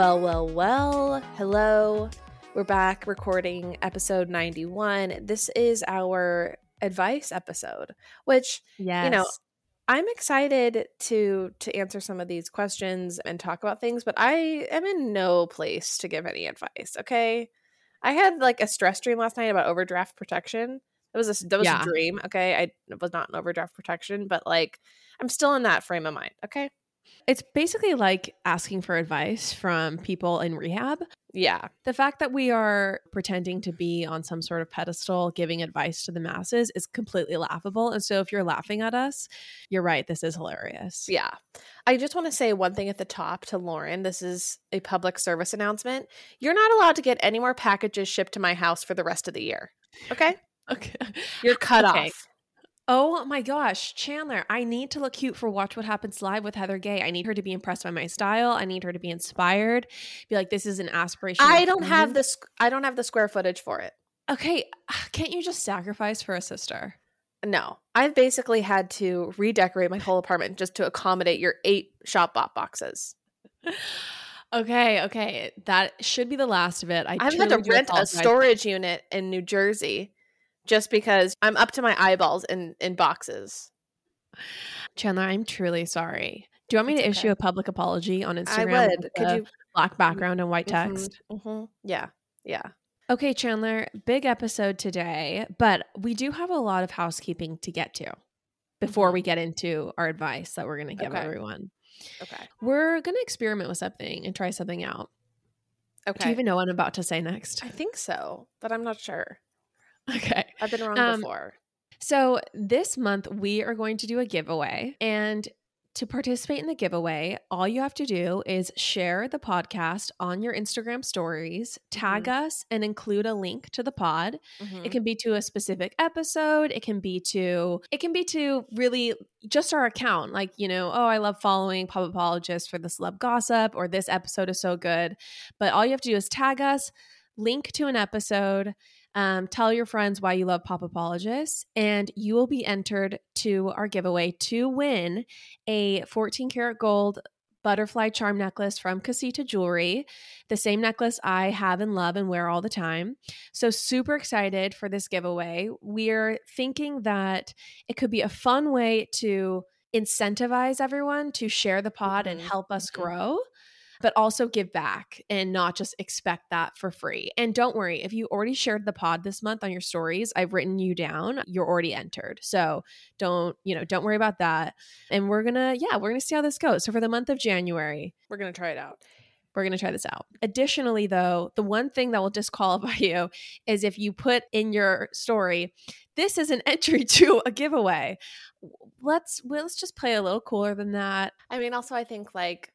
Well, well, well. Hello. We're back recording episode 91. This is our advice episode, which Yes. you know, I'm excited to to answer some of these questions and talk about things, but I am in no place to give any advice, okay? I had like a stress dream last night about overdraft protection. It was a that was Yeah. a dream, okay? I it was not an overdraft protection, but like I'm still in that frame of mind, okay? It's basically like asking for advice from people in rehab. Yeah. The fact that we are pretending to be on some sort of pedestal giving advice to the masses is completely laughable. And so if you're laughing at us, you're right. This is hilarious. Yeah. I just want to say one thing at the top to Lauren. This is a public service announcement. You're not allowed to get any more packages shipped to my house for the rest of the year. Okay? Okay. You're cut Okay. off. Oh my gosh, Chanler, I need to look cute for Watch What Happens Live with Heather Gay. I need her to be impressed by my style. I need her to be inspired. Be like, this is an aspiration. I don't have this I don't have the square footage for it. Okay, can't you just sacrifice for a sister? No. I've basically had to redecorate my whole apartment just to accommodate your eight Shopbop boxes. Okay, okay. That should be the last of it. I I've had to rent a storage unit in New Jersey just because I'm up to my eyeballs in in boxes. Chanler, I'm truly sorry. Do you want me It's to okay. issue a public apology on Instagram? I would. with Could you black background and white Mhm, text? mhm. Yeah. Yeah. Okay, Chanler, big episode today, but we do have a lot of housekeeping to get to before we get into our advice that we're going to give Okay. everyone. Okay. We're going to experiment with something and try something out. Okay. Do you even know what I'm about to say next? I think so, but I'm not sure. Okay. I've been wrong Um, before. So, this month we are going to do a giveaway. And to participate in the giveaway, all you have to do is share the podcast on your Instagram stories, tag us, and include a link to the pod. Mhm. It can be to a specific episode. It can be to it can be to really just our account. Like, you know, oh, I love following Pop Apologist for the celeb gossip, or this episode is so good. But all you have to do is tag us, link to an episode, um, tell your friends why you love Pop Apologists, and you will be entered to our giveaway to win a 14 karat gold butterfly charm necklace from Casita Jewelry, the same necklace I have and love and wear all the time. So, super excited for this giveaway. We're thinking that it could be a fun way to incentivize everyone to share the pod and Mhm, help us mhm. grow. But also give back and not just expect that for free. And don't worry, if you already shared the pod this month on your stories, I've written you down. You're already entered. So don't, you know, don't worry about that. And we're gonna, yeah, we're gonna see how this goes. So for the month of January, We're gonna try it out. we're going to try this out. Additionally, though, the one thing that will disqualify you is if you put in your story, this is an entry to a giveaway. Let's let's just play a little cooler than that. I mean, also, I think like,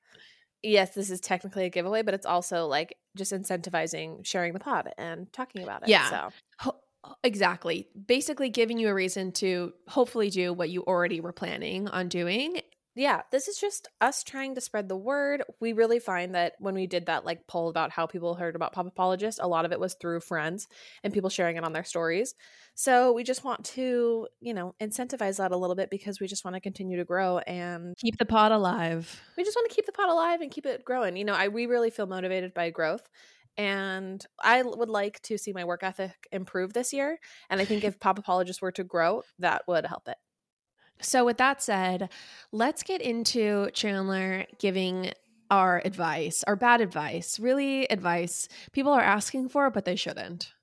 yes, this is technically a giveaway, but it's also like just incentivizing sharing the pod and talking about it. Yeah. So Ho- uh, exactly. Basically, giving you a reason to hopefully do what you already were planning on doing. Yeah, this is just us trying to spread the word. We really find that when we did that like poll about how people heard about Pop Apologist, a lot of it was through friends and people sharing it on their stories. So we just want to, you know, incentivize that a little bit because we just want to continue to grow and Keep the pot alive. we just want to keep the pot alive and keep it growing. You know, I we really feel motivated by growth. And I would like to see my work ethic improve this year. And I think if Pop Apologists were to grow, that would help it. So, with that said, let's get into Chanler giving our advice, our bad advice, really advice people are asking for, but they shouldn't.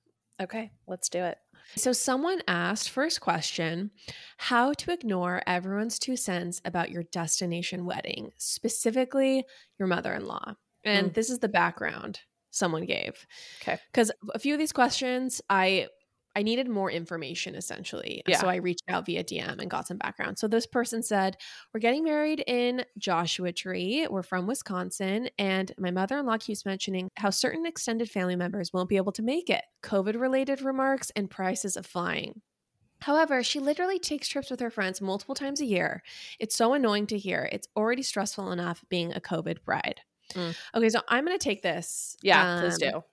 Okay, let's do it. So, someone asked, first question, how to ignore everyone's two cents about your destination wedding, specifically your mother in law. And Mm. this is the background someone gave. Okay. Because a few of these questions, I I needed more information essentially. Yeah. So I reached out via DM and got some background. So this person said, We're getting married in Joshua Tree. We're from Wisconsin. And my mother in law keeps mentioning how certain extended family members won't be able to make it, COVID related remarks, and prices of flying. However, she literally takes trips with her friends multiple times a year. It's so annoying to hear. It's already stressful enough being a COVID bride. Mm. Okay, so I'm going to take this. Yeah, please um, do.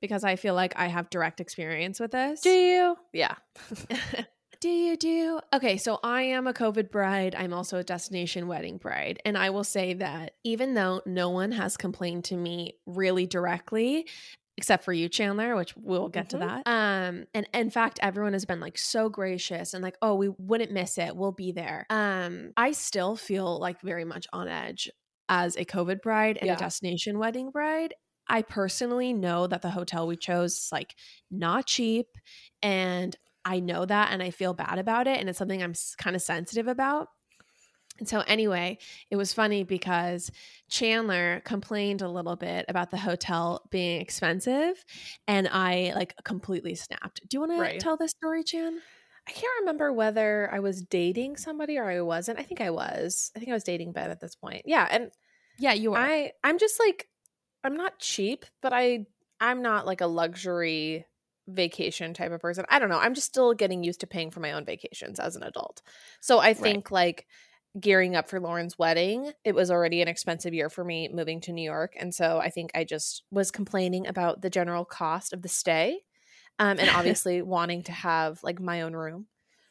Because I feel like I have direct experience with this. Do you? Yeah. Do you do? Okay, so I am a COVID bride. I'm also a destination wedding bride. And I will say that even though no one has complained to me really directly, except for you chanler which we'll get Mhm. to that um and in fact everyone has been like so gracious and like oh we wouldn't miss it we'll be there um i still feel like very much on edge as a covid bride and Yeah. a destination wedding bride i personally know that the hotel we chose is like not cheap and i know that and i feel bad about it and it's something i'm kind of sensitive about and so anyway it was funny because Chanler complained a little bit about the hotel being expensive, and I like completely snapped. Do you want Right. to tell this story, Chan? I can't remember whether I was dating somebody or I wasn't. I think I was. I think I was dating Ben at this point. Yeah, and Yeah, you were. I I'm just like I'm not cheap, but I I'm not like a luxury vacation type of person. I don't know. I'm just still getting used to paying for my own vacations as an adult. So I think like gearing up for Lauren's wedding, it was already an expensive year for me moving to New York, and so I think I just was complaining about the general cost of the stay. Um, and obviously wanting to have like my own room.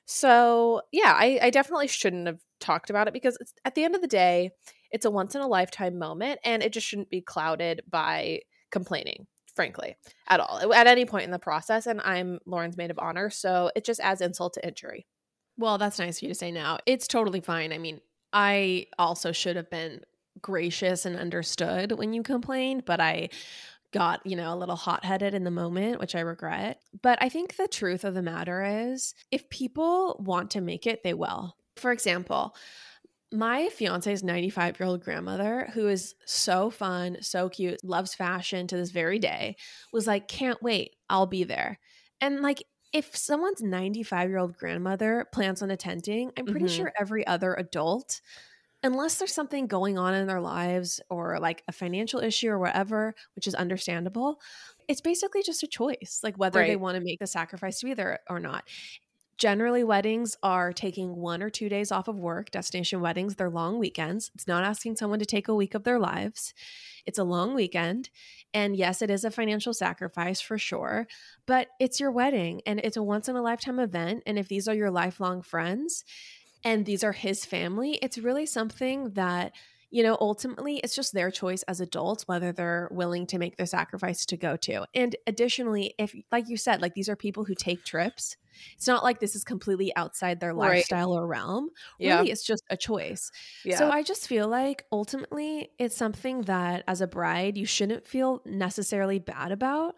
So yeah, I, I definitely shouldn't have talked about it because at the end of the day, it's a once in a lifetime moment and it just shouldn't be clouded by complaining frankly at all at any point in the process and i'm lauren's maid of honor so it just adds insult to injury well, that's nice of you to say now. It's totally fine. I mean, I also should have been gracious and understood when you complained, but I got, you know, a little hot headed in the moment, which I regret. But I think the truth of the matter is if people want to make it, they will. For example, my fiance's 95 year old grandmother, who is so fun, so cute, loves fashion to this very day, was like, can't wait, I'll be there. And like, if someone's 95 year old grandmother plans on attending, I'm pretty Mhm. sure every other adult, unless there's something going on in their lives or like a financial issue or whatever, which is understandable, it's basically just a choice, like whether they want to make the sacrifice to be there or not. Generally, weddings are taking one or two days off of work. Destination weddings, they're long weekends. It's not asking someone to take a week of their lives. It's a long weekend. And yes, it is a financial sacrifice for sure, but it's your wedding and it's a once in a lifetime event. And if these are your lifelong friends and these are his family, it's really something that you know, ultimately, it's just their choice as adults whether they're willing to make the sacrifice to go to. And additionally, if, like you said, like these are people who take trips, it's not like this is completely outside their Right. lifestyle or realm. yeah Really, it's just a choice. yeah So I just feel like ultimately it's something that as a bride, you shouldn't feel necessarily bad about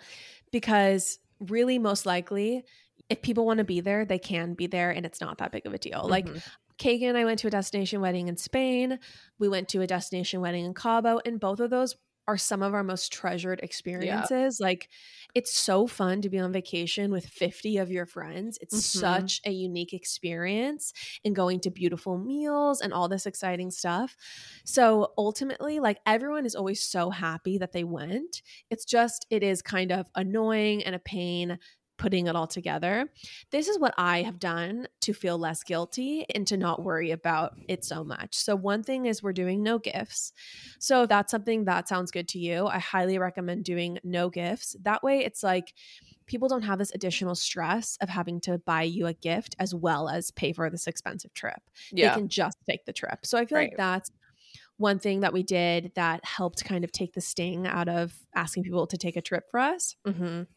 because really, most likely, if people want to be there, they can be there and it's not that big of a deal. Like, Mhm. Kagan and I went to a destination wedding in Spain. We went to a destination wedding in Cabo, and both of those are some of our most treasured experiences. Like, it's so fun to be on vacation with 50 of your friends. It's Mhm. such a unique experience, and going to beautiful meals and all this exciting stuff. So, ultimately, like, everyone is always so happy that they went. It's just, it is kind of annoying and a pain putting it all together. This is what I have done to feel less guilty and to not worry about it so much. So, one thing is we're doing no gifts. So, if that's something that sounds good to you, I highly recommend doing no gifts. That way, it's like people don't have this additional stress of having to buy you a gift as well as pay for this expensive trip. yeah They can just take the trip. So, I feel Right. like that's one thing that we did that helped kind of take the sting out of asking people to take a trip for us. hmm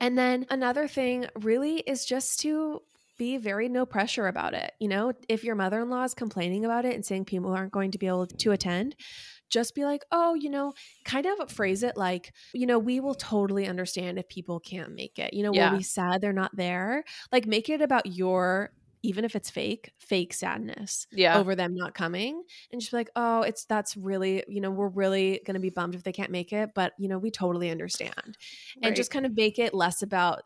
And then another thing really is just to be very no pressure about it. You know, if your mother in law is complaining about it and saying people aren't going to be able to attend, just be like, oh, you know, kind of phrase it like, you know, we will totally understand if people can't make it. You know, Yeah. we'll be sad they're not there. Like, make it about your, even if it's fake, fake sadness yeah over them not coming and just be like, oh, it's that's really, you know, we're really going to be bummed if they can't make it, but, you know, we totally understand and just kind of make it less about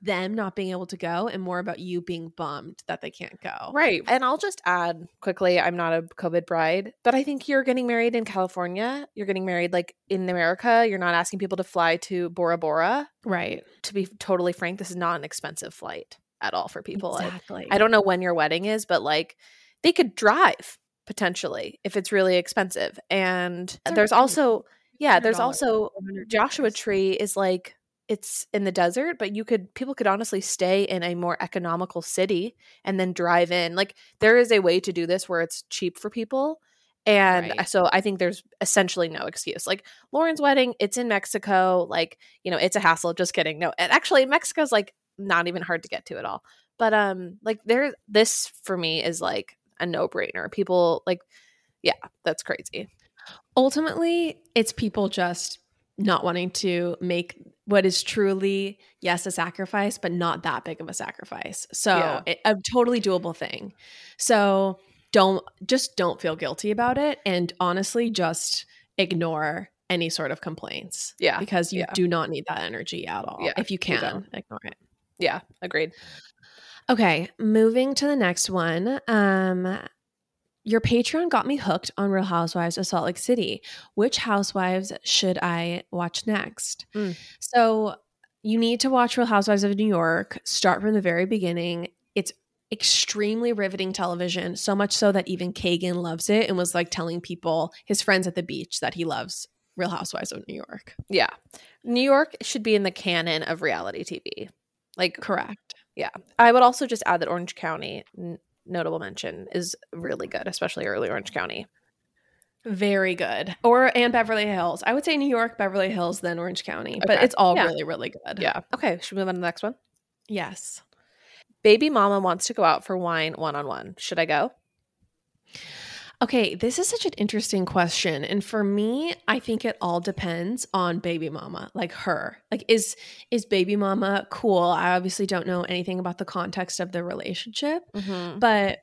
them not being able to go and more about you being bummed that they can't go. Right. And I'll just add quickly I'm not a COVID bride, but I think you're getting married in California. You're getting married like in America. You're not asking people to fly to Bora Bora. Right. To be totally frank, this is not an expensive flight at all for people. I- Exactly. I don't know when your wedding is, but like they could drive potentially if it's really expensive. And there's also, yeah, there's also Joshua Tree is like it's in the desert, but you could people could honestly stay in a more economical city and then drive in. Like there is a way to do this where it's cheap for people. And Right. so I think there's essentially no excuse. Like Lauren's wedding, it's in Mexico. Like, you know, it's a hassle. Just kidding. No, and actually Mexico's like not even hard to get to at all. But um like there this for me is like a no-brainer. People like yeah, that's crazy. ultimately it's people just not wanting to make what is truly yes a sacrifice but not that big of a sacrifice so Yeah. it, a totally doable thing so don't just don't feel guilty about it and honestly just ignore any sort of complaints Yeah. because you yeah. do not need that energy at all Yeah, if you you can don't. ignore it Yeah, agreed. Okay, moving to the next one. Um your Patreon got me hooked on Real Housewives of Salt Lake City. Which housewives should I watch next? Mm. So, you need to watch Real Housewives of New York. Start from the very beginning. It's extremely riveting television, so much so that even Kagan loves it and was like telling people, his friends at the beach, that he loves Real Housewives of New York. Yeah. New York should be in the canon of reality TV. Like Correct. Yeah. I would also just add that Orange County, n- notable mention, is really good, especially early Orange County. Very good. Or and Beverly Hills. I would say New York, Beverly Hills, then Orange County. But it's all Yeah. really, really good. Yeah. Okay. Should we move on to the next one? Yes. Baby mama wants to go out for wine one on one. Should I go? Okay, this is such an interesting question. And for me, I think it all depends on baby mama, like her. Like is is baby mama cool? I obviously don't know anything about the context of the relationship, Mm-hmm. but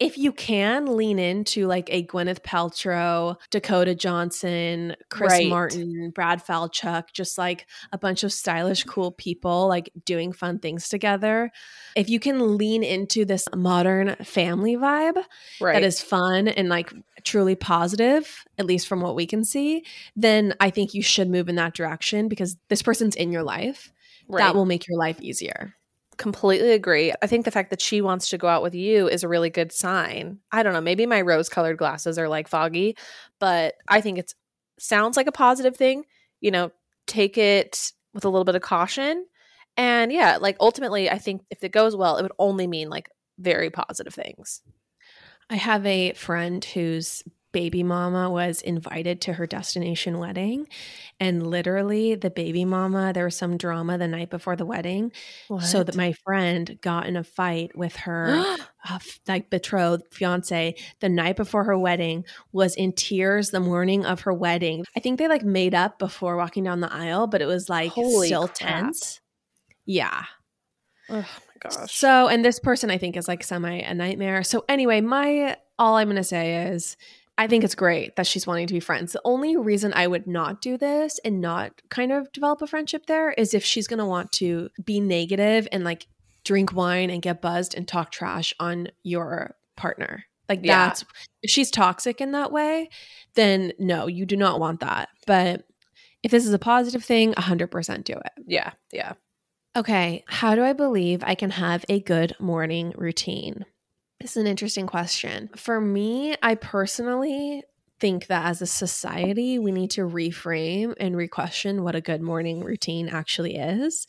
if you can lean into like a Gwyneth Paltrow, Dakota Johnson, Chris Right. Martin, Brad Falchuk, just like a bunch of stylish, cool people like doing fun things together. If you can lean into this modern family vibe Right. that is fun and like truly positive, at least from what we can see, then I think you should move in that direction because this person's in your life. right. That will make your life easier. Completely agree. I think the fact that she wants to go out with you is a really good sign. I don't know, maybe my rose colored glasses are like foggy, but I think it sounds like a positive thing. You know, take it with a little bit of caution. And yeah, like ultimately I think if it goes well, it would only mean like very positive things. I have a friend whose baby mama was invited to her destination wedding. And literally, the baby mama, there was some drama the night before the wedding. So that my friend got in a fight with her uh, like betrothed fiance the night before her wedding was in tears the morning of her wedding i think they like made up before walking down the aisle but it was like Holy still crap. tense yeah oh my gosh. so and this person i think is like semi a nightmare so anyway my all i'm gonna say is I think it's great that she's wanting to be friends. The only reason I would not do this and not kind of develop a friendship there is if she's going to want to be negative and like drink wine and get buzzed and talk trash on your partner. Like Yeah. that's if she's toxic in that way, then no, you do not want that. But if this is a positive thing, 100% do it. yeah, yeah. Okay, how do I believe I can have a good morning routine? This is an interesting question. For me, I personally think that as a society, we need to reframe and re-question what a good morning routine actually is.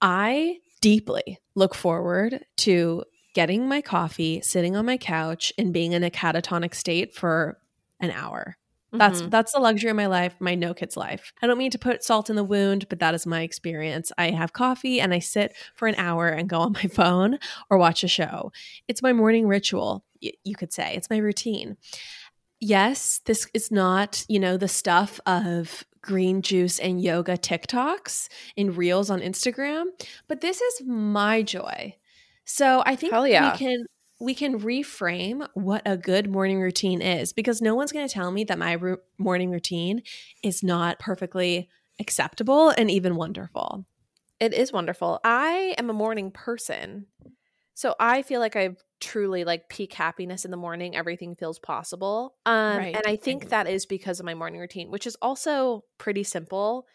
I deeply look forward to getting my coffee, sitting on my couch, and being in a catatonic state for an hour. That's Mhm. that's the luxury of my life, my no kids life. I don't mean to put salt in the wound, but that is my experience. I have coffee and I sit for an hour and go on my phone or watch a show. It's my morning ritual, y- you could say. It's my routine. Yes, this is not, you know, the stuff of green juice and yoga TikToks and reels on Instagram, but this is my joy. So I think yeah. we can we can reframe what a good morning routine is because no one's going to tell me that my ru- morning routine is not perfectly acceptable and even wonderful. It is wonderful. I am a morning person. So I feel like I've truly like peak happiness in the morning. Everything feels possible. Um Right. and I think that is because of my morning routine, which is also pretty simple.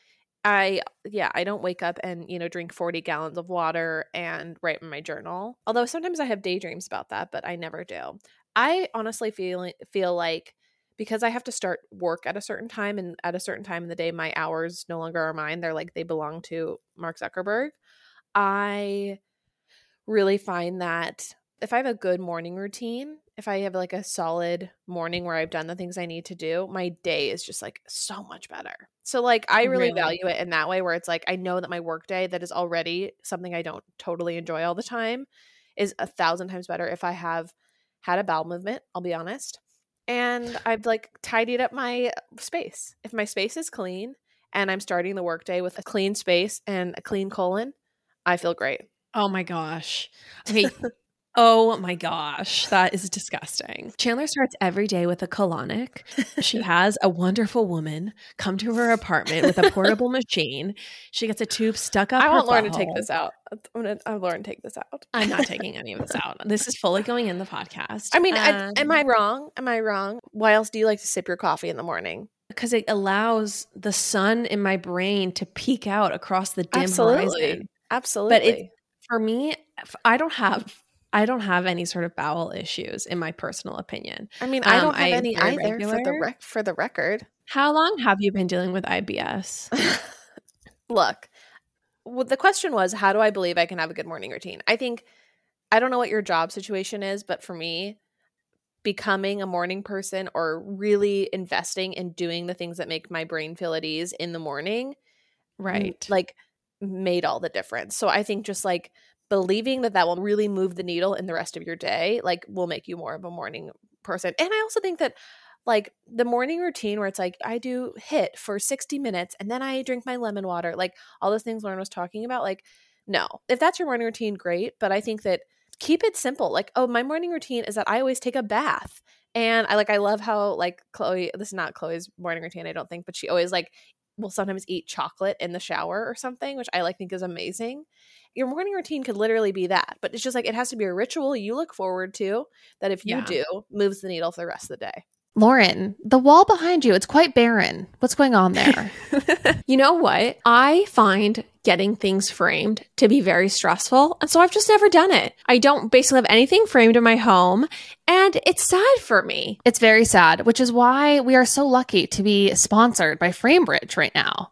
I yeah, I don't wake up and, you know, drink 40 gallons of water and write in my journal. Although sometimes I have daydreams about that, but I never do. I honestly feel feel like because I have to start work at a certain time and at a certain time in the day my hours no longer are mine. They're like they belong to Mark Zuckerberg. I really find that if I have a good morning routine, if I have like a solid morning where I've done the things I need to do, my day is just like so much better. So like I really, really, value it in that way where it's like I know that my work day that is already something I don't totally enjoy all the time is a thousand times better if I have had a bowel movement, I'll be honest. And I've like tidied up my space. If my space is clean and I'm starting the workday with a clean space and a clean colon, I feel great. Oh my gosh. Okay. oh my gosh. That is disgusting. Chanler starts every day with a colonic. She has a wonderful woman come to her apartment with a portable machine. She gets a tube stuck up. I want Lauren to take this out. I'm gonna have Lauren take this out. I'm not taking any of this out. This is fully going in the podcast. I mean, um, I, am I wrong? Am I wrong? Why else do you like to sip your coffee in the morning? Because it allows the sun in my brain to peek out across the dim Absolutely. horizon. Absolutely. But it, for me, I don't have I don't have any sort of bowel issues in my personal opinion. I mean, I don't um, have any either regular. for the rec- for the record. How long have you been dealing with IBS? Look, well, the question was, how do I believe I can have a good morning routine? I think I don't know what your job situation is, but for me, becoming a morning person or really investing in doing the things that make my brain feel at ease in the morning, right? Like made all the difference. So I think just like believing that that will really move the needle in the rest of your day, like will make you more of a morning person. And I also think that like the morning routine where it's like I do hit for 60 minutes and then I drink my lemon water, like all those things Lauren was talking about, like no. If that's your morning routine, great. But I think that keep it simple. Like, oh, my morning routine is that I always take a bath. And I like I love how like Chloe, this is not Chloe's morning routine, I don't think, but she always like will sometimes eat chocolate in the shower or something, which I like think is amazing. Your morning routine could literally be that, but it's just like it has to be a ritual you look forward to that if you yeah. do moves the needle for the rest of the day. Lauren, the wall behind you, it's quite barren. What's going on there? you know what? I find getting things framed to be very stressful. And so I've just never done it. I don't basically have anything framed in my home. And it's sad for me. It's very sad, which is why we are so lucky to be sponsored by Framebridge right now.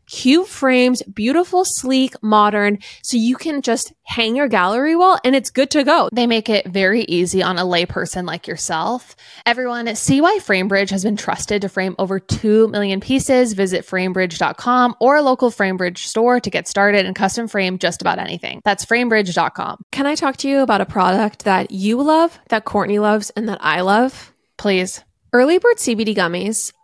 cute frames, beautiful, sleek, modern, so you can just hang your gallery wall and it's good to go. They make it very easy on a layperson like yourself. Everyone, see why FrameBridge has been trusted to frame over 2 million pieces. Visit framebridge.com or a local FrameBridge store to get started and custom frame just about anything. That's framebridge.com. Can I talk to you about a product that you love, that Courtney loves, and that I love? Please. Early Bird CBD gummies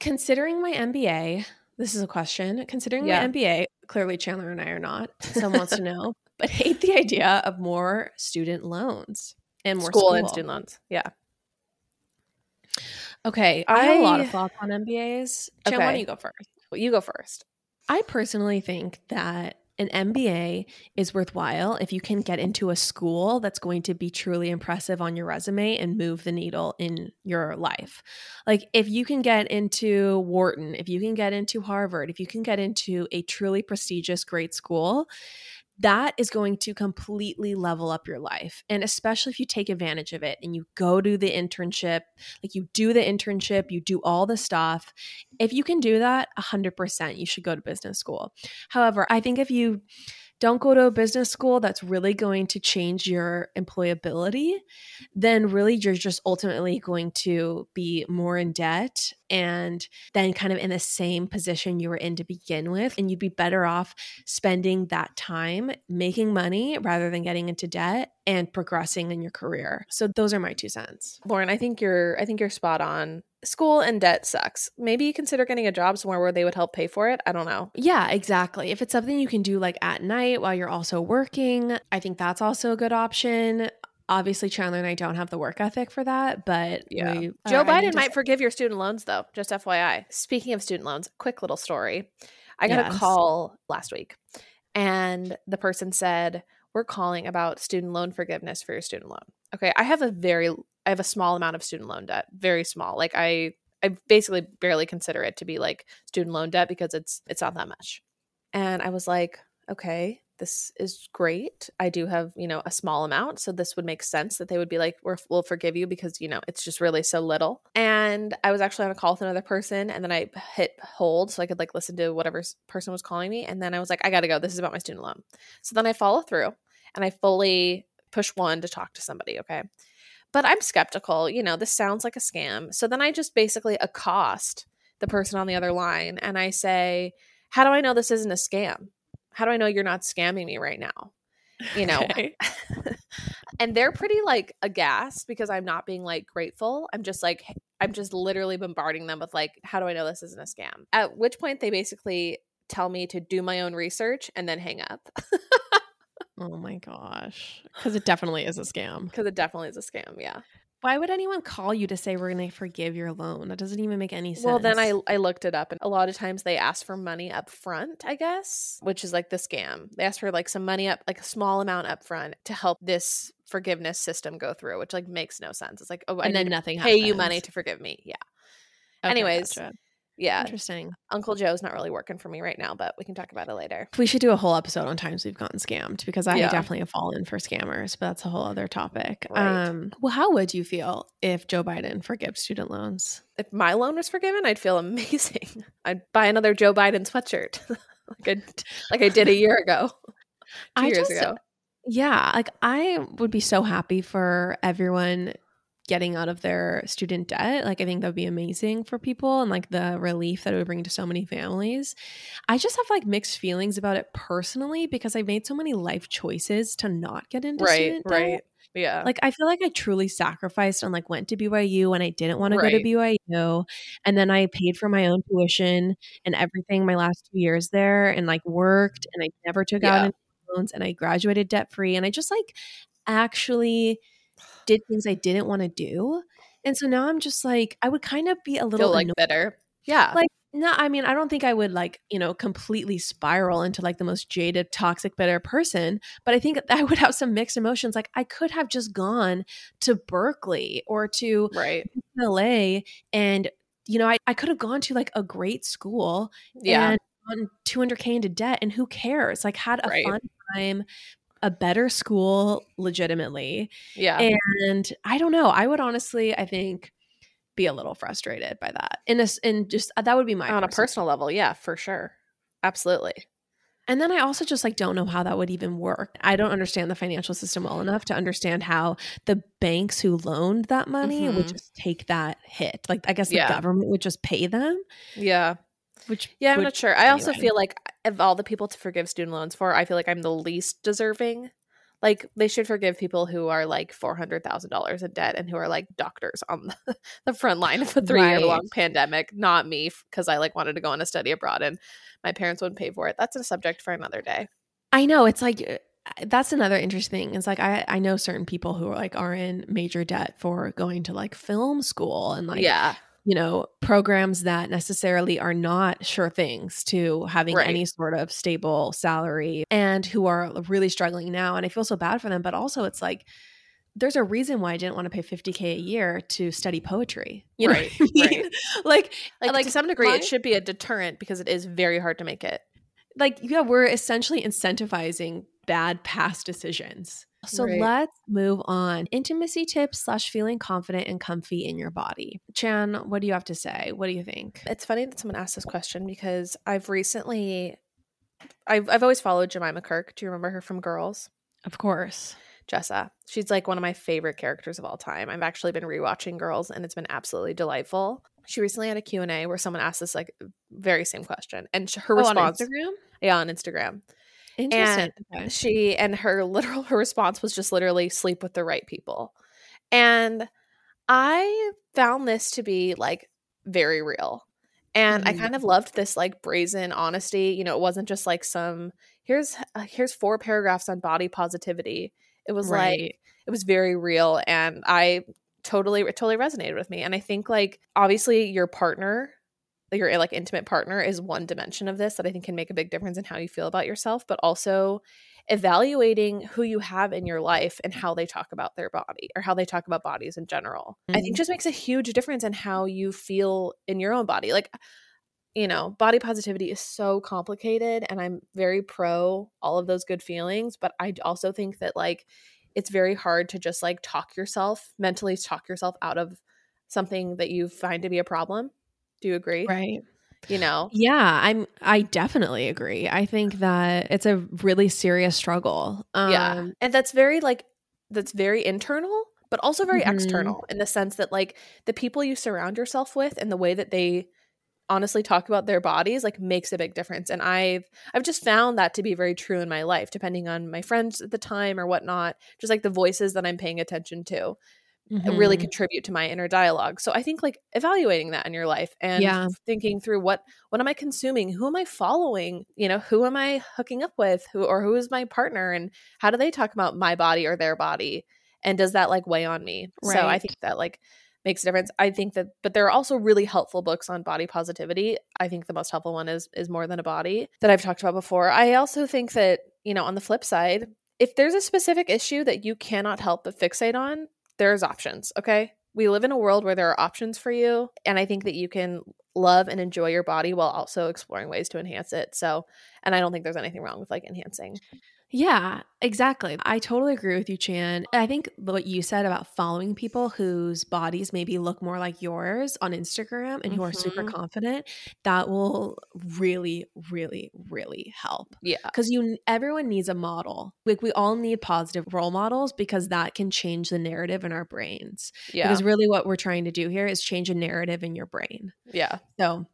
Considering my MBA, this is a question. Considering yeah. my MBA, clearly Chanler and I are not. Someone wants to know, but hate the idea of more student loans and more school, school. and student loans. Yeah. Okay, I, I have a lot of thoughts on MBAs. Chan, okay. why don't you go first? Well, you go first. I personally think that an MBA is worthwhile if you can get into a school that's going to be truly impressive on your resume and move the needle in your life. Like if you can get into Wharton, if you can get into Harvard, if you can get into a truly prestigious great school, that is going to completely level up your life. And especially if you take advantage of it and you go to the internship, like you do the internship, you do all the stuff. If you can do that, 100%, you should go to business school. However, I think if you don't go to a business school that's really going to change your employability, then really you're just ultimately going to be more in debt and then kind of in the same position you were in to begin with. And you'd be better off spending that time making money rather than getting into debt and progressing in your career. So those are my two cents. Lauren, I think you're I think you're spot on. School and debt sucks. Maybe consider getting a job somewhere where they would help pay for it. I don't know. Yeah, exactly. If it's something you can do like at night while you're also working, I think that's also a good option obviously Chanler and I don't have the work ethic for that, but yeah. We, uh, Joe Biden might forgive your student loans though, just FYI. Speaking of student loans, quick little story. I got yes. a call last week and the person said, "We're calling about student loan forgiveness for your student loan." Okay, I have a very I have a small amount of student loan debt, very small. Like I I basically barely consider it to be like student loan debt because it's it's not that much. And I was like, "Okay, this is great. I do have, you know, a small amount. So this would make sense that they would be like, we will forgive you because, you know, it's just really so little. And I was actually on a call with another person and then I hit hold so I could like listen to whatever person was calling me. And then I was like, I got to go. This is about my student loan. So then I follow through and I fully push one to talk to somebody. Okay. But I'm skeptical. You know, this sounds like a scam. So then I just basically accost the person on the other line and I say, How do I know this isn't a scam? how do I know you're not scamming me right now? You know, okay. and they're pretty like aghast because I'm not being like grateful. I'm just like, I'm just literally bombarding them with like, how do I know this isn't a scam? At which point they basically tell me to do my own research and then hang up. oh my gosh. Because it definitely is a scam. Because it definitely is a scam. Yeah. Why would anyone call you to say we're going to forgive your loan? That doesn't even make any sense. Well, then I I looked it up and a lot of times they ask for money up front, I guess, which is like the scam. They ask for like some money up like a small amount up front to help this forgiveness system go through, which like makes no sense. It's like, oh, and then nothing pay happens. you money to forgive me. Yeah. Okay, Anyways, gotcha yeah. Interesting. Uncle joe's not really working for me right now but we can talk about it later. We should do a whole episode on times we've gotten scammed because i yeah. definitely have fallen for scammers but that's a whole other topic. Right. um well how would you feel if joe biden forgives student loans? If my loan was forgiven i'd feel amazing. I'd buy another joe biden sweatshirt like, I, like i did a year ago two I years just, ago. Yeah like i would be so happy for everyone getting out of their student debt. Like, I think that would be amazing for people and like the relief that it would bring to so many families. I just have like mixed feelings about it personally because I made so many life choices to not get into right, student debt. Right. Yeah. Like I feel like I truly sacrificed and like went to BYU when I didn't want right. to go to BYU. And then I paid for my own tuition and everything my last two years there and like worked and I never took yeah. out any loans and I graduated debt free. And I just like actually did things I didn't want to do. And so now I'm just like, I would kind of be a little Feel like annoyed. better. Yeah. Like, no, I mean, I don't think I would like, you know, completely spiral into like the most jaded, toxic, bitter person, but I think I would have some mixed emotions. Like, I could have just gone to Berkeley or to right. LA and, you know, I, I could have gone to like a great school yeah. and 200K into debt and who cares? Like, had a right. fun time, a better school legitimately. Yeah. And I don't know. I would honestly, I think, be a little frustrated by that. In this, in just that would be my on a personal level. Yeah, for sure. Absolutely. And then I also just like don't know how that would even work. I don't understand the financial system well enough to understand how the banks who loaned that money mm-hmm. would just take that hit. Like I guess the yeah. government would just pay them. Yeah. Which yeah, I'm not sure. I anyway. also feel like of all the people to forgive student loans for, I feel like I'm the least deserving. Like they should forgive people who are like four hundred thousand dollars in debt and who are like doctors on the, the front line of a three year long right. pandemic. Not me because I like wanted to go on a study abroad and my parents wouldn't pay for it. That's a subject for another day. I know it's like uh, that's another interesting. Thing. It's like I I know certain people who are like are in major debt for going to like film school and like yeah you know, programs that necessarily are not sure things to having right. any sort of stable salary and who are really struggling now. And I feel so bad for them. But also, it's like, there's a reason why I didn't want to pay 50k a year to study poetry. You right, I mean? right. like, like, like to some degree, my, it should be a deterrent because it is very hard to make it. Like, yeah, we're essentially incentivizing bad past decisions. So Right. let's move on. Intimacy tips slash feeling confident and comfy in your body. Chan, what do you have to say? What do you think? It's funny that someone asked this question because I've recently, I've, I've always followed Jemima Kirk. Do you remember her from Girls? Of course. Jessa. She's like one of my favorite characters of all time. I've actually been rewatching Girls and it's been absolutely delightful. She recently had a Q&A where someone asked this like very same question and her Oh, on response Instagram? yeah on Instagram. Interesting. Okay. She and her literal her response was just literally sleep with the right people. And I found this to be like very real. And I Mhm. kind of loved this like brazen honesty. You know, it wasn't just like some here's uh, here's four paragraphs on body positivity. It was like it was very real and I totally it totally resonated with me. And I think like obviously your partner your like intimate partner is one dimension of this that I think can make a big difference in how you feel about yourself, but also evaluating who you have in your life and how they talk about their body or how they talk about bodies in general. I think Mhm. just makes a huge difference in how you feel in your own body. Like you know, body positivity is so complicated and I'm very pro all of those good feelings, but I also think that like it's very hard to just like talk yourself mentally talk yourself out of something that you find to be a problem. Do you agree? Right. You know. Yeah, I'm I definitely agree. I think that it's a really serious struggle. Um yeah. And that's very like that's very internal, but also very Mhm. external in the sense that like the people you surround yourself with and the way that they honestly talk about their bodies like makes a big difference and i've i've just found that to be very true in my life depending on my friends at the time or whatnot just like the voices that i'm paying attention to really mhm. contribute to my inner dialogue. So i think like evaluating that in your life and Yeah. thinking through what what am i consuming? Who am i following? You know who am i hooking up with? Who or who is my partner? And how do they talk about my body or their body? And does that like weigh on me? So i think that like makes a difference. I think that but there are also really helpful books on body positivity. I think the most helpful one is is more than a body that i've talked about before. I also think that you know on the flip side if there's a specific issue that you cannot help but fixate on there's options okay? We live in a world where there are options for you and i think that you can love and enjoy your body while also exploring ways to enhance it so and i don't think there's anything wrong with like enhancing Yeah, exactly. I totally agree with you, Chan. I think what you said about following people whose bodies maybe look more like yours on Instagram and who are super Mhm. confident, that will really, really, really help. yeah Because you, everyone needs a model. Like we all need positive role models because that can change the narrative in our brains. yeah Because really, what we're trying to do here is change a narrative in your brain. yeah So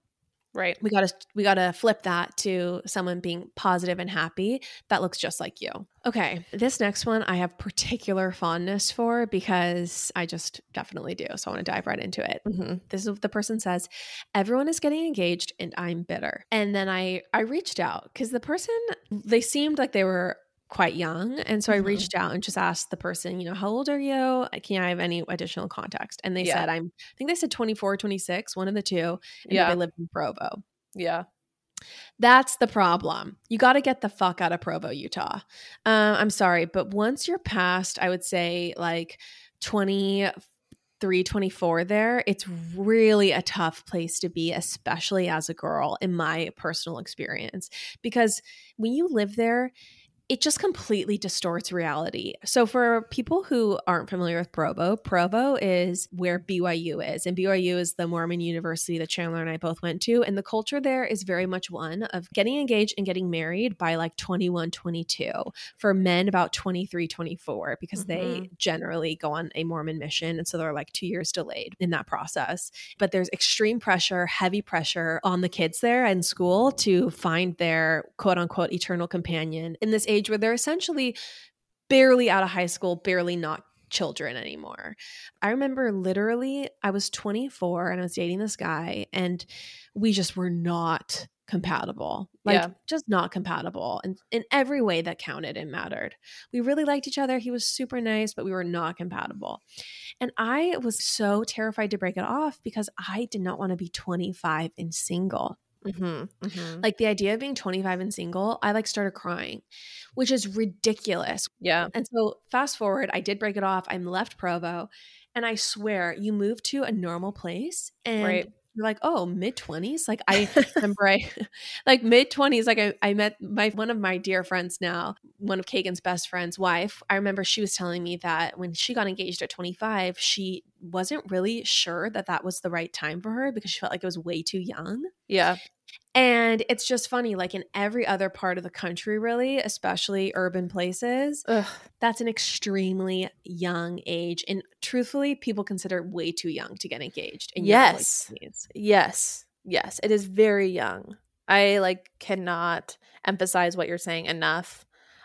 right. We gotta we gotta flip that to someone being positive and happy that looks just like you. Okay. This next one i have particular fondness for because i just definitely do so i want to dive right into it. Hmm this is what the person says everyone is getting engaged and i'm bitter. And then i i reached out because the person they seemed like they were quite young and so i Mhm. reached out and just asked the person you know how old are you can i have any additional context and they Yeah. said i'm i think they said 24 26 one of the two and Yeah. they live in provo yeah that's the problem. You got to get the fuck out of Provo, Utah. Um, I'm sorry, but once you're past, I would say like 23, 24 there, it's really a tough place to be, especially as a girl, in my personal experience. Because when you live there, it just completely distorts reality. So, for people who aren't familiar with Provo, Provo is where BYU is, and BYU is the Mormon university that Chanler and I both went to. And the culture there is very much one of getting engaged and getting married by like 21, 22. For men, about 23, 24, because they Mhm. generally go on a Mormon mission. And so they're like two years delayed in that process. But there's extreme pressure, heavy pressure on the kids there in school to find their quote unquote eternal companion in this age where they're essentially barely out of high school, barely not children anymore. I remember literally, I was 24 and I was dating this guy, and we just were not compatible. Like, Yeah. just not compatible. And in every way that counted and mattered. We really liked each other. He was super nice, but we were not compatible. And I was so terrified to break it off because I did not want to be 25 and single. Hmm hmm Like the idea of being 25 and single, I like started crying, which is ridiculous. yeah And so fast forward, I did break it off. I'm left Provo, and I swear you move to a normal place and Right. You're like, oh, mid twenties. Like I remember I like mid twenties, like I, I met my one of my dear friends now, one of Kagan's best friends' wife. I remember she was telling me that when she got engaged at 25, she wasn't really sure that that was the right time for her because she felt like it was way too young. Yeah. And it's just funny, like in every other part of the country, really, especially urban places, Ugh. that's an extremely young age. And truthfully, people consider it way too young to get engaged. Early Yes. 20s. Yes. Yes. It is very young. I like cannot emphasize what you're saying enough.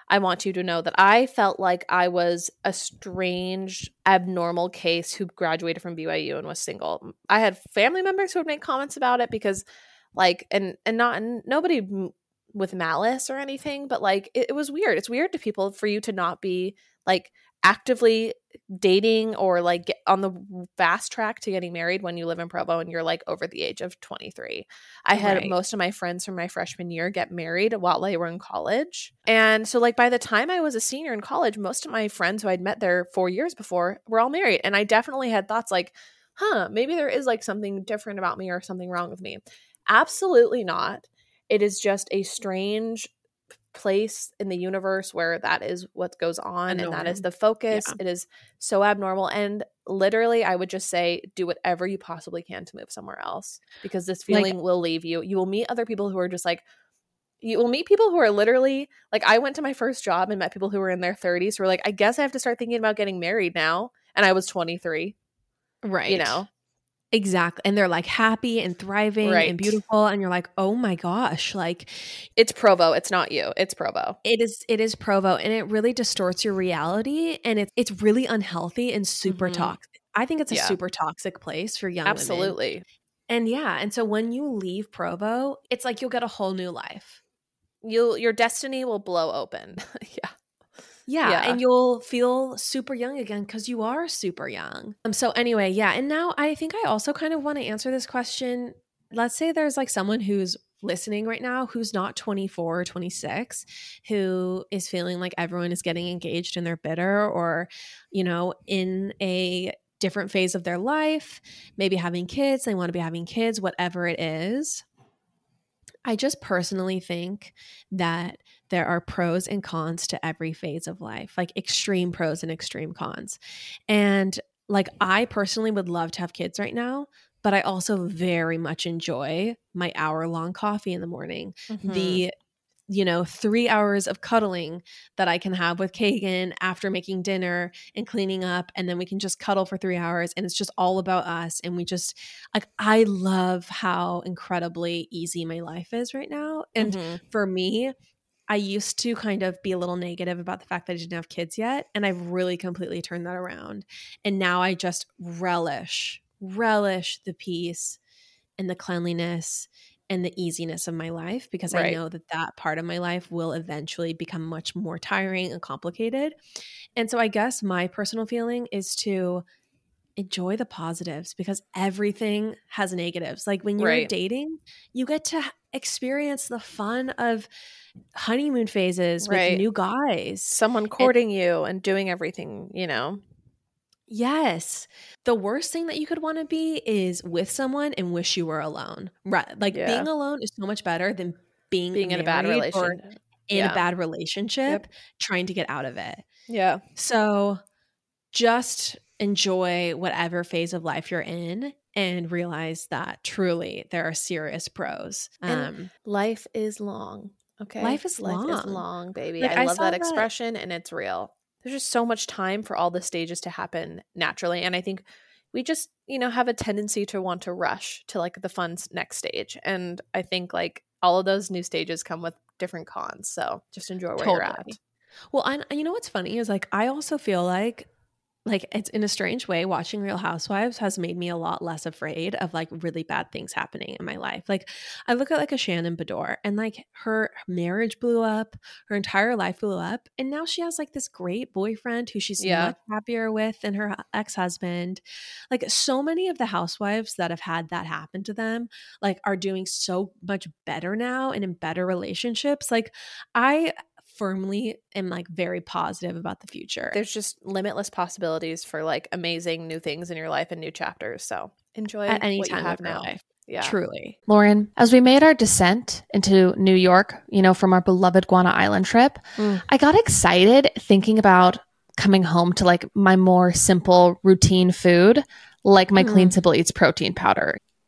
I want you to know that I felt like I was a strange, abnormal case who graduated from BYU and was single. I had family members who would make comments about it because, like, and and not and nobody m- with malice or anything, but like it, it was weird. It's weird to people for you to not be like actively dating or like get on the fast track to getting married when you live in Provo and you're like over the age of 23. I had Right. most of my friends from my freshman year get married while they were in college. And so like by the time I was a senior in college, most of my friends who I'd met there 4 years before were all married and I definitely had thoughts like, "Huh, maybe there is like something different about me or something wrong with me." Absolutely not. It is just a strange place in the universe where that is what goes on and that is the focus. Yeah. It is so abnormal. And literally, I would just say do whatever you possibly can to move somewhere else because this Like- feeling will leave you. You will meet other people who are just like, you will meet people who are literally like, I went to my first job and met people who were in their 30s who were like, I guess I have to start thinking about getting married now. And I was 23, Right. you know? Exactly. And they're like happy and thriving Right. and beautiful. And you're like, oh my gosh, like It's Provo. It's not you. It's Provo. it is it is Provo and it really distorts your reality and it's it's really unhealthy and super Mhm. toxic. I think it's a Yeah. super toxic place for young women. Absolutely. And yeah, and so when you leave Provo, it's like you'll get a whole new life. You'll your destiny will blow open. yeah. Yeah, Yeah. and you'll feel super young again because you are super young. Um, so anyway, yeah, and now I think I also kind of want to answer this question. Let's say there's like someone who's listening right now who's not 24 or 26 who is feeling like everyone is getting engaged and they're bitter or you know in a different phase of their life maybe having kids they want to be having kids whatever it is i just personally think that there are pros and cons to every phase of life, like extreme pros and extreme cons. And like, I personally would love to have kids right now, but I also very much enjoy my hour long coffee in the morning. Mhm. The you know, three hours of cuddling that I can have with Kagan after making dinner and cleaning up. And then we can just cuddle for three hours. And it's just all about us. And we just, like, I love how incredibly easy my life is right now. And Mhm. for me, I used to kind of be a little negative about the fact that I didn't have kids yet. And I've really completely turned that around. And now I just relish, relish the peace and the cleanliness and the easiness of my life because I know that that part of my life will eventually become much more tiring and complicated. And so I guess my personal feeling is to enjoy the positives because everything has negatives. Like when you're Right. dating, you get to experience the fun of honeymoon phases Right. with new guys. someone courting you and doing everything, you know. Yes. The worst thing that you could want to be is with someone and wish you were alone. Right. Like Yeah. being alone is so much better than being, Being in a bad or in Yeah. a bad relationship trying to get out of it. Yeah. So just enjoy whatever phase of life you're in and realize that truly there are serious pros. Um Life is long. Okay. Life is Life is long. long, baby. Like, I I love that that- expression and it's real. There's just so much time for all the stages to happen naturally. And I think we just, you know, have a tendency to want to rush to like the fun next stage. And I think like all of those new stages come with different cons. So just enjoy where you're at. Well, and you know what's funny is like I also feel like like it's in a strange way watching Real Housewives has made me a lot less afraid of like really bad things happening in my life. Like I look at like a Shannon Beador and like her marriage blew up, her entire life blew up, and now she has like this great boyfriend who she's Yeah. much happier with than her ex-husband. Like so many of the housewives that have had that happen to them like are doing so much better now and in better relationships. Like I firmly am like very positive about the future. There's just limitless possibilities for like amazing new things in your life and new chapters. So enjoy at any what time you have of your now. life. Yeah. Truly. Lauren, as we made our descent into New York, you know, from our beloved Guana Island trip, Mm. I got excited thinking about coming home to like my more simple routine food, like my Mm. Clean Simple Eats protein powder.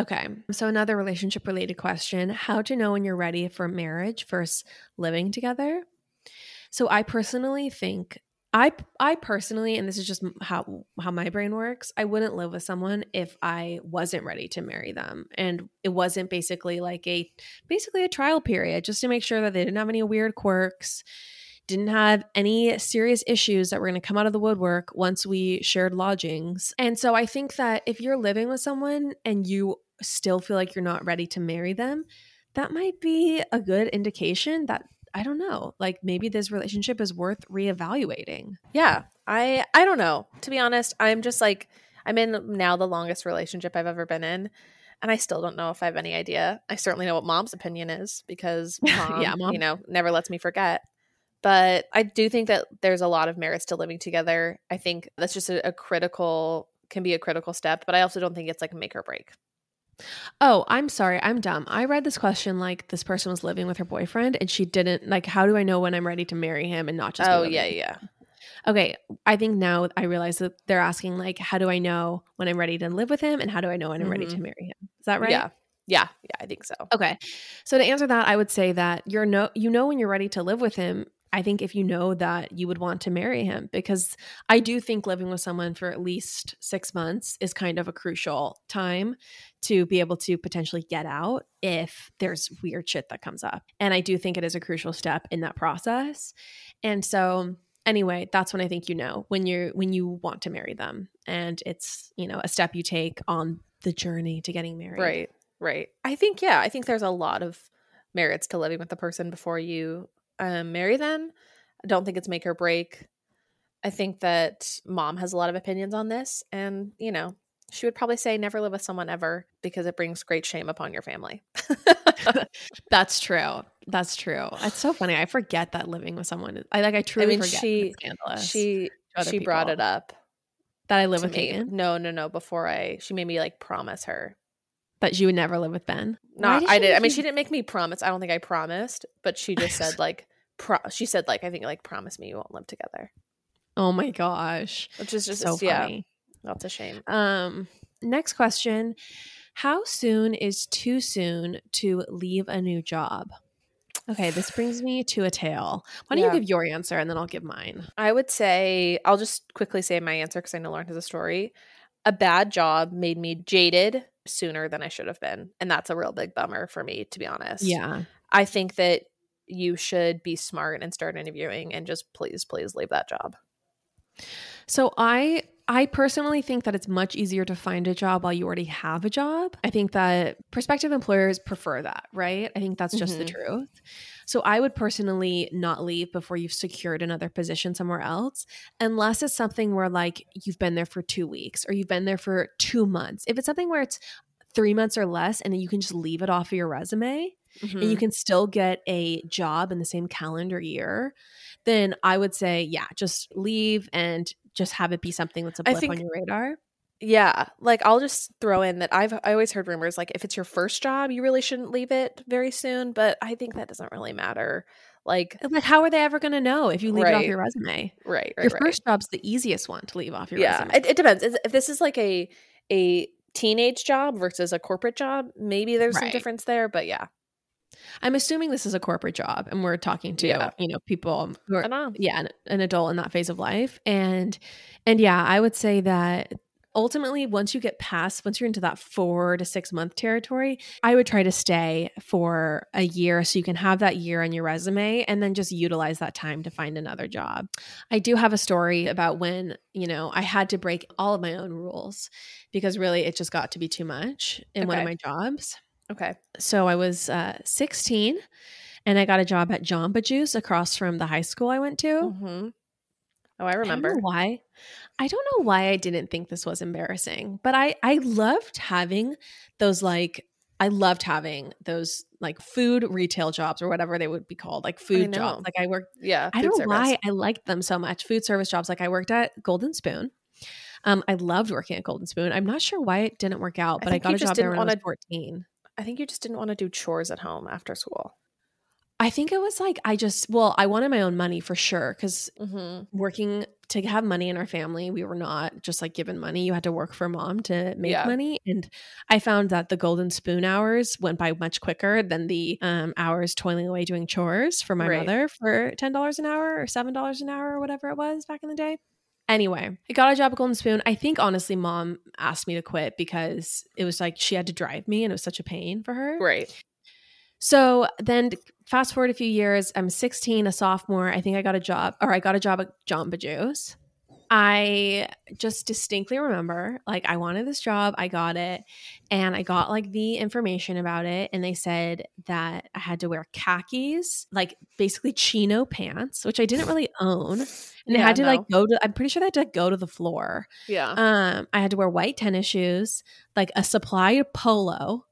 Okay. So, another relationship related question How to know when you're ready for marriage versus living together? So, I personally think. I, I personally, and this is just how how my brain works. I wouldn't live with someone if I wasn't ready to marry them, and it wasn't basically like a basically a trial period, just to make sure that they didn't have any weird quirks, didn't have any serious issues that were going to come out of the woodwork once we shared lodgings. And so I think that if you're living with someone and you still feel like you're not ready to marry them, that might be a good indication that I don't know, like maybe this relationship is worth reevaluating. Yeah. I I don't know. To be honest, I'm just like I'm in now the longest relationship I've ever been in. And I still don't know if I have any idea. I certainly know what mom's opinion is because mom, Yeah, Mom. you know, never lets me forget. But I do think that there's a lot of merits to living together. I think that's just a, a critical can be a critical step, but I also don't think it's like make or break. Oh, I'm sorry. I'm dumb. I read this question like this person was living with her boyfriend and she didn't like how do I know when I'm ready to marry him and not just oh yeah, yeah. Okay, I think now I realize that they're asking like, how do I know when I'm ready to live with him, and how do I know when I'm ready Mhm. to marry him? Is that right? Yeah. Yeah, yeah, I think so. Okay, so to answer that, I would say that you're no, you know when you're ready to live with him. I think if you know that you would want to marry him, because I do think living with someone for at least six months is kind of a crucial time to be able to potentially get out if there's weird shit that comes up. And I do think it is a crucial step in that process. And so anyway, that's when I think you know when you're when you want to marry them. And it's, you know, a step you take on the journey to getting married. Right, right. I think yeah, I think there's a lot of merits to living with the person before you um, marry them. I don't think it's make or break. I think that mom has a lot of opinions on this, and you know, she would probably say never live with someone ever because it brings great shame upon your family. That's true. That's true. It's so funny. I forget that living with someone. I like. I truly mean, forget. she- she she brought it up that I live with me. Megan. No, no, no. Before I, she made me like promise her. That you would never live with Ben. Why Not, I did. I mean, she didn't make me promise. I don't think I promised, but she just said like, pro- she said like, I think like, promise me you won't live together, Oh my gosh, which is just so yeah, funny. that's a shame. Um, next question: How soon is too soon to leave a new job? Okay, this brings me to a tale. Why don't Yeah. you give your answer and then I'll give mine? I would say I'll just quickly say my answer because I know Lauren has a story. A bad job made me jaded sooner than I should have been, and that's a real big bummer for me, to be honest. Yeah. I think that you should be smart and start interviewing, and just please, please leave that job. So I I personally think that it's much easier to find a job while you already have a job. I think that prospective employers prefer that, right? I think that's just the Mhm. truth. So I would personally not leave before you've secured another position somewhere else unless it's something where like you've been there for 2 weeks or you've been there for 2 months. If it's something where it's 3 months or less and then you can just leave it off of your resume, and Mm-hmm. you can still get a job in the same calendar year, then I would say, yeah, just leave and just have it be something that's a blip on think- your radar. Yeah, like I'll just throw in that I've I always heard rumors like if it's your first job, you really shouldn't leave it very soon, but I think that doesn't really matter. Like Like, how are they ever going to know if you leave it off your resume? right, right, your right. first job's the easiest one to leave off your yeah, resume. it, it depends. If this is like a a teenage job versus a corporate job, maybe there's some difference there, but yeah. I'm assuming this is a corporate job, and we're talking to Yeah. you know people who are yeah an, an adult in that phase of life, and and yeah, I would say that ultimately once you get past once you're into that four to six month territory i would try to stay for a year so you can have that year on your resume and then just utilize that time to find another job. I do have a story about when you know i had to break all of my own rules because really it just got to be too much in one of my jobs Okay. so I was uh, 16 and I got a job at Jamba Juice across from the high school I went to. hmm Oh, I I remember. know why. I don't know why I didn't think this was embarrassing, but I I loved having those like I loved having those like food retail jobs or whatever they would be called, like food jobs. Like I worked Yeah. I don't know why I liked them so much. Food service jobs. Like I worked at Golden Spoon. Um, I loved working at Golden Spoon. I'm not sure why it didn't work out, but I, think got a job there when I was wanna- 14. I think you just didn't want to do chores at home after school. I think it was like I just well, I wanted my own money for sure because Mm-hmm. working to have money in our family, we were not just like given money. You had to work for mom to make Yeah. money, and I found that the golden spoon hours went by much quicker than the um, hours toiling away doing chores for my Right. mother for ten dollars an hour or seven dollars an hour or whatever it was back in the day. Anyway, I got a job at Golden Spoon. I think honestly, mom asked me to quit because it was like she had to drive me, and it was such a pain for her. Right. So then fast forward a few years, I'm 16, a sophomore. I think I got a job or I got a job at Jamba Juice. I just distinctly remember like I wanted this job, I got it, and I got like the information about it. And they said that I had to wear khakis, like basically chino pants, which I didn't really own. And I had to like go to, I'm pretty sure they had to go to the floor. Yeah. Um, I had to wear white tennis shoes, like a supply polo,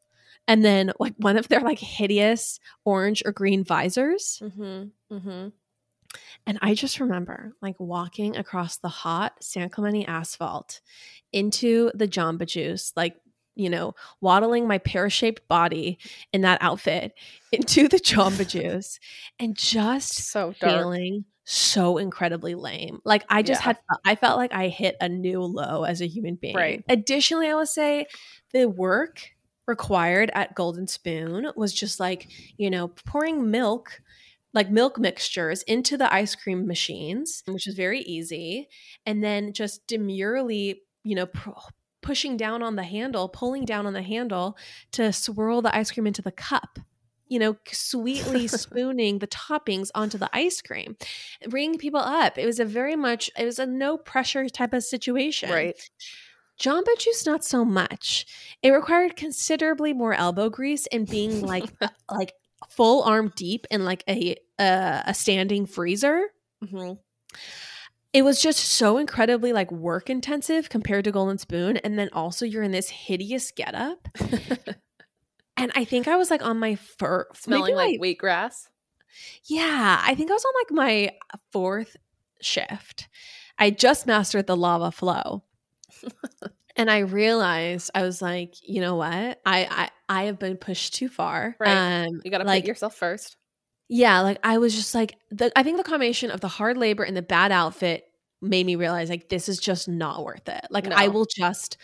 and then like one of their like hideous orange or green visors. mm-hmm. Mm-hmm. And I just remember like walking across the hot San Clemente asphalt into the Jamba Juice, like you know, waddling my pear shaped body in that outfit into the Jamba Juice, and just So dark. feeling so incredibly lame. Like I just Yeah. had I felt like I hit a new low as a human being. Right. Additionally, I will say the work required at Golden Spoon was just like, you know, pouring milk like milk mixtures into the ice cream machines, which is very easy, and then just demurely, you know, pr- pushing down on the handle, pulling down on the handle to swirl the ice cream into the cup you know, sweetly spooning the toppings onto the ice cream, ringing people up. It was a very much, it was a no pressure type of situation. Right. Jamba Juice, not so much. It required considerably more elbow grease and being like, like full arm deep in like a uh, a standing freezer. Mm-hmm. It was just so incredibly like work intensive compared to Golden Spoon, and then also you're in this hideous getup. And I think I was like on my first, Smelling like wheatgrass. Yeah, I think I was on like my fourth shift. I just mastered the lava flow. and I realized I was like, you know what? I I, I have been pushed too far. Right. Um You got to like put yourself first. yeah, like I was just like the I think the combination of the hard labor and the bad outfit made me realize like this is just not worth it. Like I will just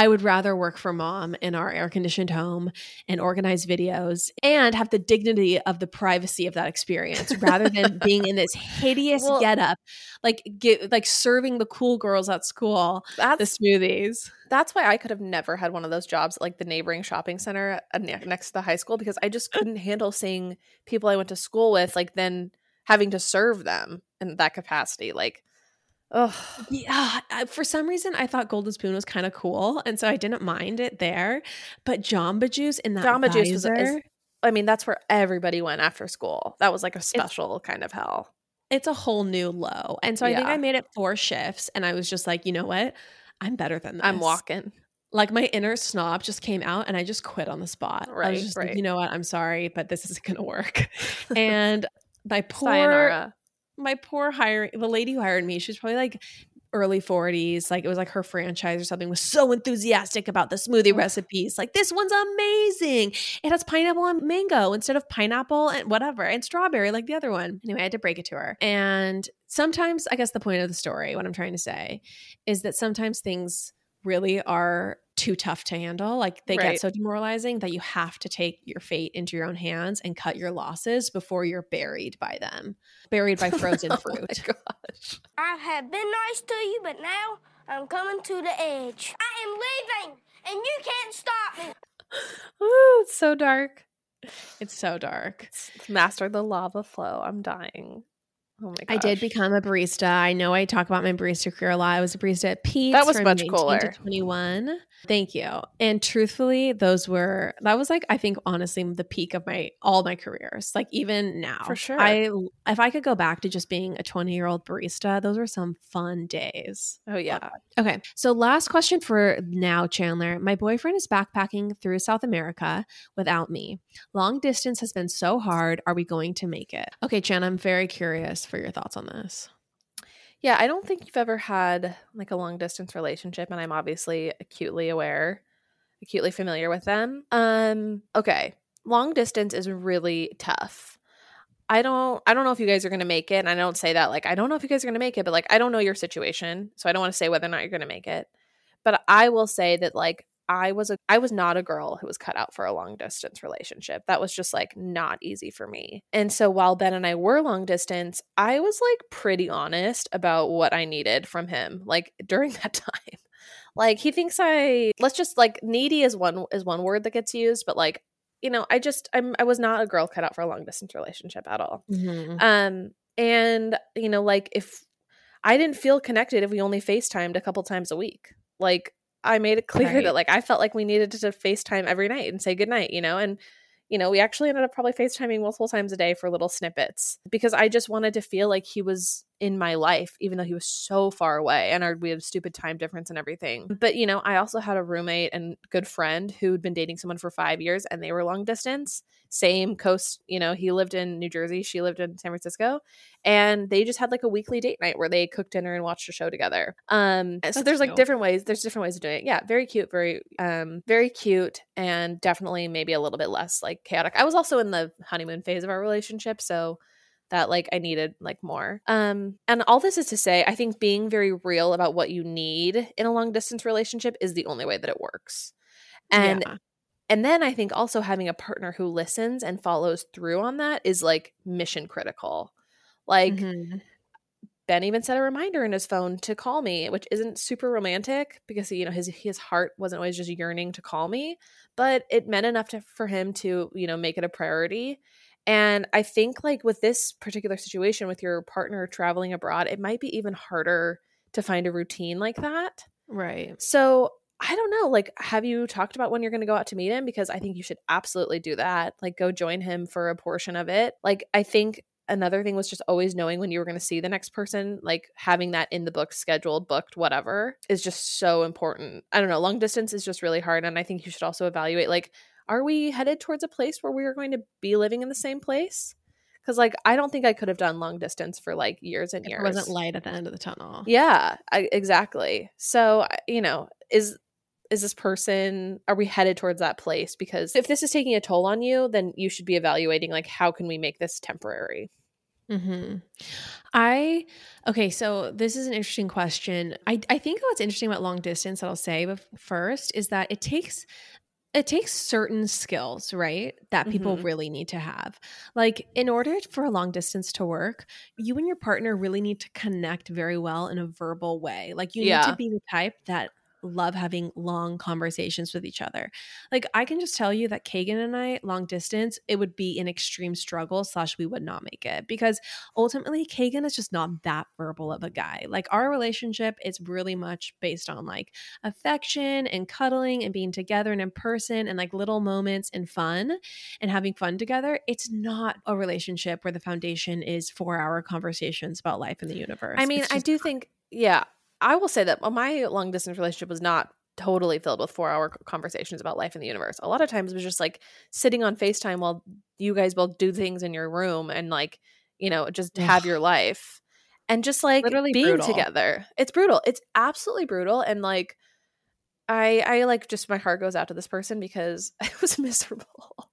I would rather work for mom in our air conditioned home and organize videos and have the dignity of the privacy of that experience rather than being in this hideous Well- getup, like get like serving the cool girls at school the smoothies. that's why I could have never had one of those jobs at, like the neighboring shopping center uh, next to the high school because I just couldn't handle seeing people I went to school with like then having to serve them in that capacity. Like, oh, Yeah, for some reason I thought Golden Spoon was kind of cool, and so I didn't mind it there. But Jamba Juice in that Jamba Juice was, is, I mean that's where everybody went after school. That was like a special kind of hell. it's a whole new low. And so I think I made it four shifts, and I was just like, you know what, I'm better than this. I'm walking. Like my inner snob just came out, and I just quit on the spot. I Right, was just like, right. you know what, I'm sorry, but this isn't gonna work. and my poor Sayonara. My poor hiring the lady who hired me she was probably like early 40s like it was like her franchise or something was so enthusiastic about the smoothie oh. recipes like this one's amazing. It has pineapple and mango instead of pineapple and whatever and strawberry like the other one. Anyway i had to break it to her. And sometimes i guess the point of the story what i'm trying to say is that sometimes things really are too tough to handle. Like they Right. get so demoralizing that you have to take your fate into your own hands and cut your losses before you're buried by them, buried by frozen Oh fruit. my gosh. I have been nice to you, but now I'm coming to the edge. I am leaving, and you can't stop me. Ooh, it's so dark. It's so dark. Master the lava flow. I'm dying. Oh my. I did become a barista. I know I talk about my barista career a lot. I was a barista at Pete's. That was from much cooler. To 21. Thank you. And truthfully, those were that was like I think honestly the peak of my all my careers. Like even now, For sure. I if I could go back to just being a 20 year old barista, those were some fun days. Oh yeah. Okay. So, last question for now, Chanler. My boyfriend is backpacking through South America without me. Long distance has been so hard. Are we going to make it? Okay, Chan, I'm very curious for your thoughts on this. Yeah, I don't think you've ever had like a long distance relationship and I'm obviously acutely aware, acutely familiar with them. Um okay, long distance is really tough. I don't I don't know if you guys are to make it and I don't say that like I don't know if you guys are to make it, but like I don't know your situation, so I don't want to say whether or not you're to make it. But I will say that like I was a I was not a girl who was cut out for a long distance relationship. That was just like not easy for me. And so while Ben and I were long distance, I was like pretty honest about what I needed from him like during that time. Like he thinks I let's just like needy is one is one word that gets used, but like you know, I just I'm I was not a girl cut out for a long distance relationship at all. Um, and you know, like if I didn't feel connected if we only FaceTimed a couple times a week. Like I made it clear Right. that like I felt like we needed to FaceTime every night and say goodnight, you know, and you know, we actually ended up probably FaceTiming multiple times a day for little snippets because I just wanted to feel like he was in my life, even though he was so far away and our, we had a stupid time difference and everything. But, you know, I also had a roommate and good friend who'd been dating someone for five years and they were long distance, same coast. You know, he lived in New Jersey, she lived in San Francisco, and they just had like a weekly date night where they cooked dinner and watched a show together. Um, so there's like different ways. There's different ways of doing it. Yeah, very cute, very, um, very cute, and definitely maybe a little bit less like chaotic. I was also in the honeymoon phase of our relationship, so that like I needed like more. Um and all this is to say I think being very real about what you need in a long distance relationship is the only way that it works. And Yeah. and then I think also having a partner who listens and follows through on that is like mission critical. Like Mhm. Ben even set a reminder in his phone to call me, which isn't super romantic because you know his his heart wasn't always just yearning to call me, but it meant enough to, for him to you know make it a priority. And I think like with this particular situation with your partner traveling abroad, it might be even harder to find a routine like that. right. So I don't know. Like, have you talked about when you're going to go out to meet him? Because I think you should absolutely do that. Like, go join him for a portion of it. Like, I think another thing was just always knowing when you were going to see the next person, like having that in the book, scheduled, booked, whatever, is just so important. I don't know. Long distance is just really hard. And I think you should also evaluate, like, are we headed towards a place where we are going to be living in the same place? Because, like, I don't think I could have done long distance for like years and years. It wasn't light at the end of the tunnel. Yeah, I, exactly. So, you know, is is this person are we headed towards that place because if this is taking a toll on you, then you should be evaluating like how can we make this temporary? hmm I okay. So this is an interesting question. I I think what's interesting about long distance that I'll say first is that it takes it takes certain skills, right? That people Mhm. really need to have. Like in order for a long distance to work, you and your partner really need to connect very well in a verbal way. Like you need to be the type that love having long conversations with each other. Like I can just tell you that Kagan and I, long distance, it would be an extreme struggle slash we would not make it because ultimately Kagan is just not that verbal of a guy. Like our relationship is really much based on like affection and cuddling and being together and in person and like little moments and fun and having fun together. It's not a relationship where the foundation is four hour conversations about life in the universe. I mean, It's I do think yeah, I will say that uh, my long distance relationship was not totally filled with 4-hour conversations about life in the universe. A lot of times it was just like sitting on FaceTime while you guys both do things in your room and like, you know, just have your life. and just like Literally being brutal. together. It's brutal. It's absolutely brutal. And like, I, I like just my heart goes out to this person because it was miserable.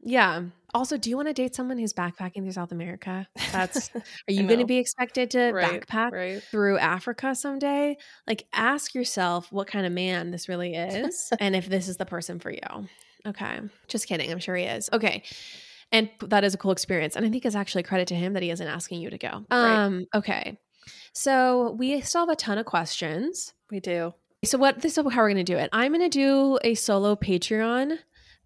Yeah. Also, do you want to date someone who's backpacking through South America? That's are you going to be expected to Right, backpack right. through Africa someday? Like ask yourself what kind of man this really is and if this is the person for you. Okay. Just kidding. I'm sure he is. Okay. And that is a cool experience. And I think it's actually credit to him that he isn't asking you to go. Right. Um, okay. So we still have a ton of questions. We do. So what this is how we're gonna do it. I'm gonna do a solo Patreon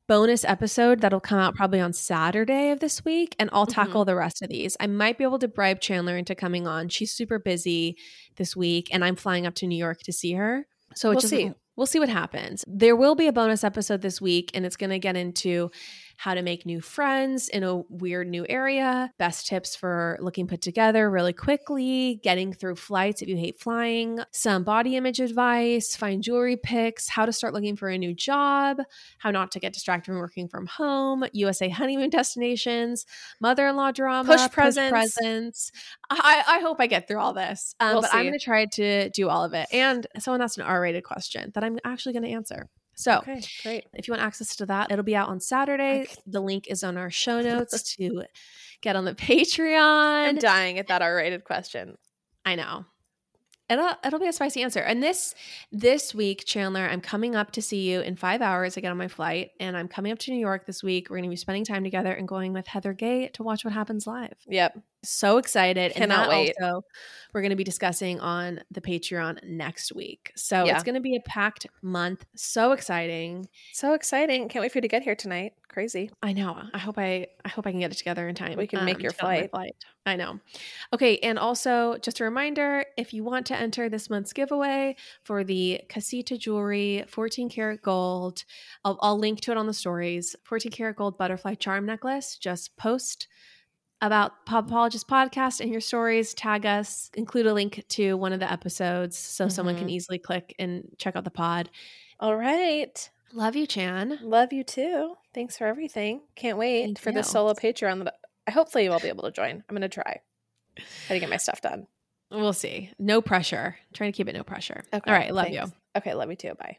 bonus episode that'll come out probably on Saturday of this week, and I'll Mhm. tackle the rest of these. I might be able to bribe Chanler into coming on. She's super busy this week, and I'm flying up to New York to see her. So We'll just, see. We'll see what happens. There will be a bonus episode this week, and it's going to get into how to make new friends in a weird new area, best tips for looking put together really quickly, getting through flights if you hate flying, some body image advice, find jewelry picks, how to start looking for a new job, how not to get distracted from working from home, USA honeymoon destinations, mother in law drama, Push presents. presents. I, I hope I get through all this, um, We'll but I'm going to try to do all of it. And someone asked an R rated question that I'm actually going to answer. So, Okay, great. if you want access to that, it'll be out on Saturday. Okay. The link is on our show notes to get on the Patreon. I'm dying at that R-rated question. I know. It'll it'll be a spicy answer. And this this week, Chanler, I'm coming up to see you in five hours. I get on my flight, and I'm coming up to New York this week. We're going to be spending time together and going with Heather Gay to watch what happens live. Yep. So excited! and Cannot that wait. Also, we're going to be discussing on the Patreon next week. So Yeah. it's going to be a packed month. So exciting! So exciting. Can't wait for you to get here tonight. Crazy. I know. I hope I I hope I can get it together in time. We can make um, your on my flight. flight. I know. Okay, and also just a reminder, if you want to enter this month's giveaway for the Casita Jewelry 14 karat gold, I'll, I'll link to it on the stories. 14 karat gold butterfly charm necklace. Just post about Pop Apologist podcast and your stories, tag us, include a link to one of the episodes so someone can Mhm. easily click and check out the pod. All right. Love you, Chan. Love you too. Thanks for everything. Can't wait Thank for you. this solo Patreon that I hopefully I'll be able to join. I'm gonna try. Try to get my stuff done. We'll see. No pressure. Trying to keep it no pressure. Okay. All right. Love you. Okay, love you too. Bye.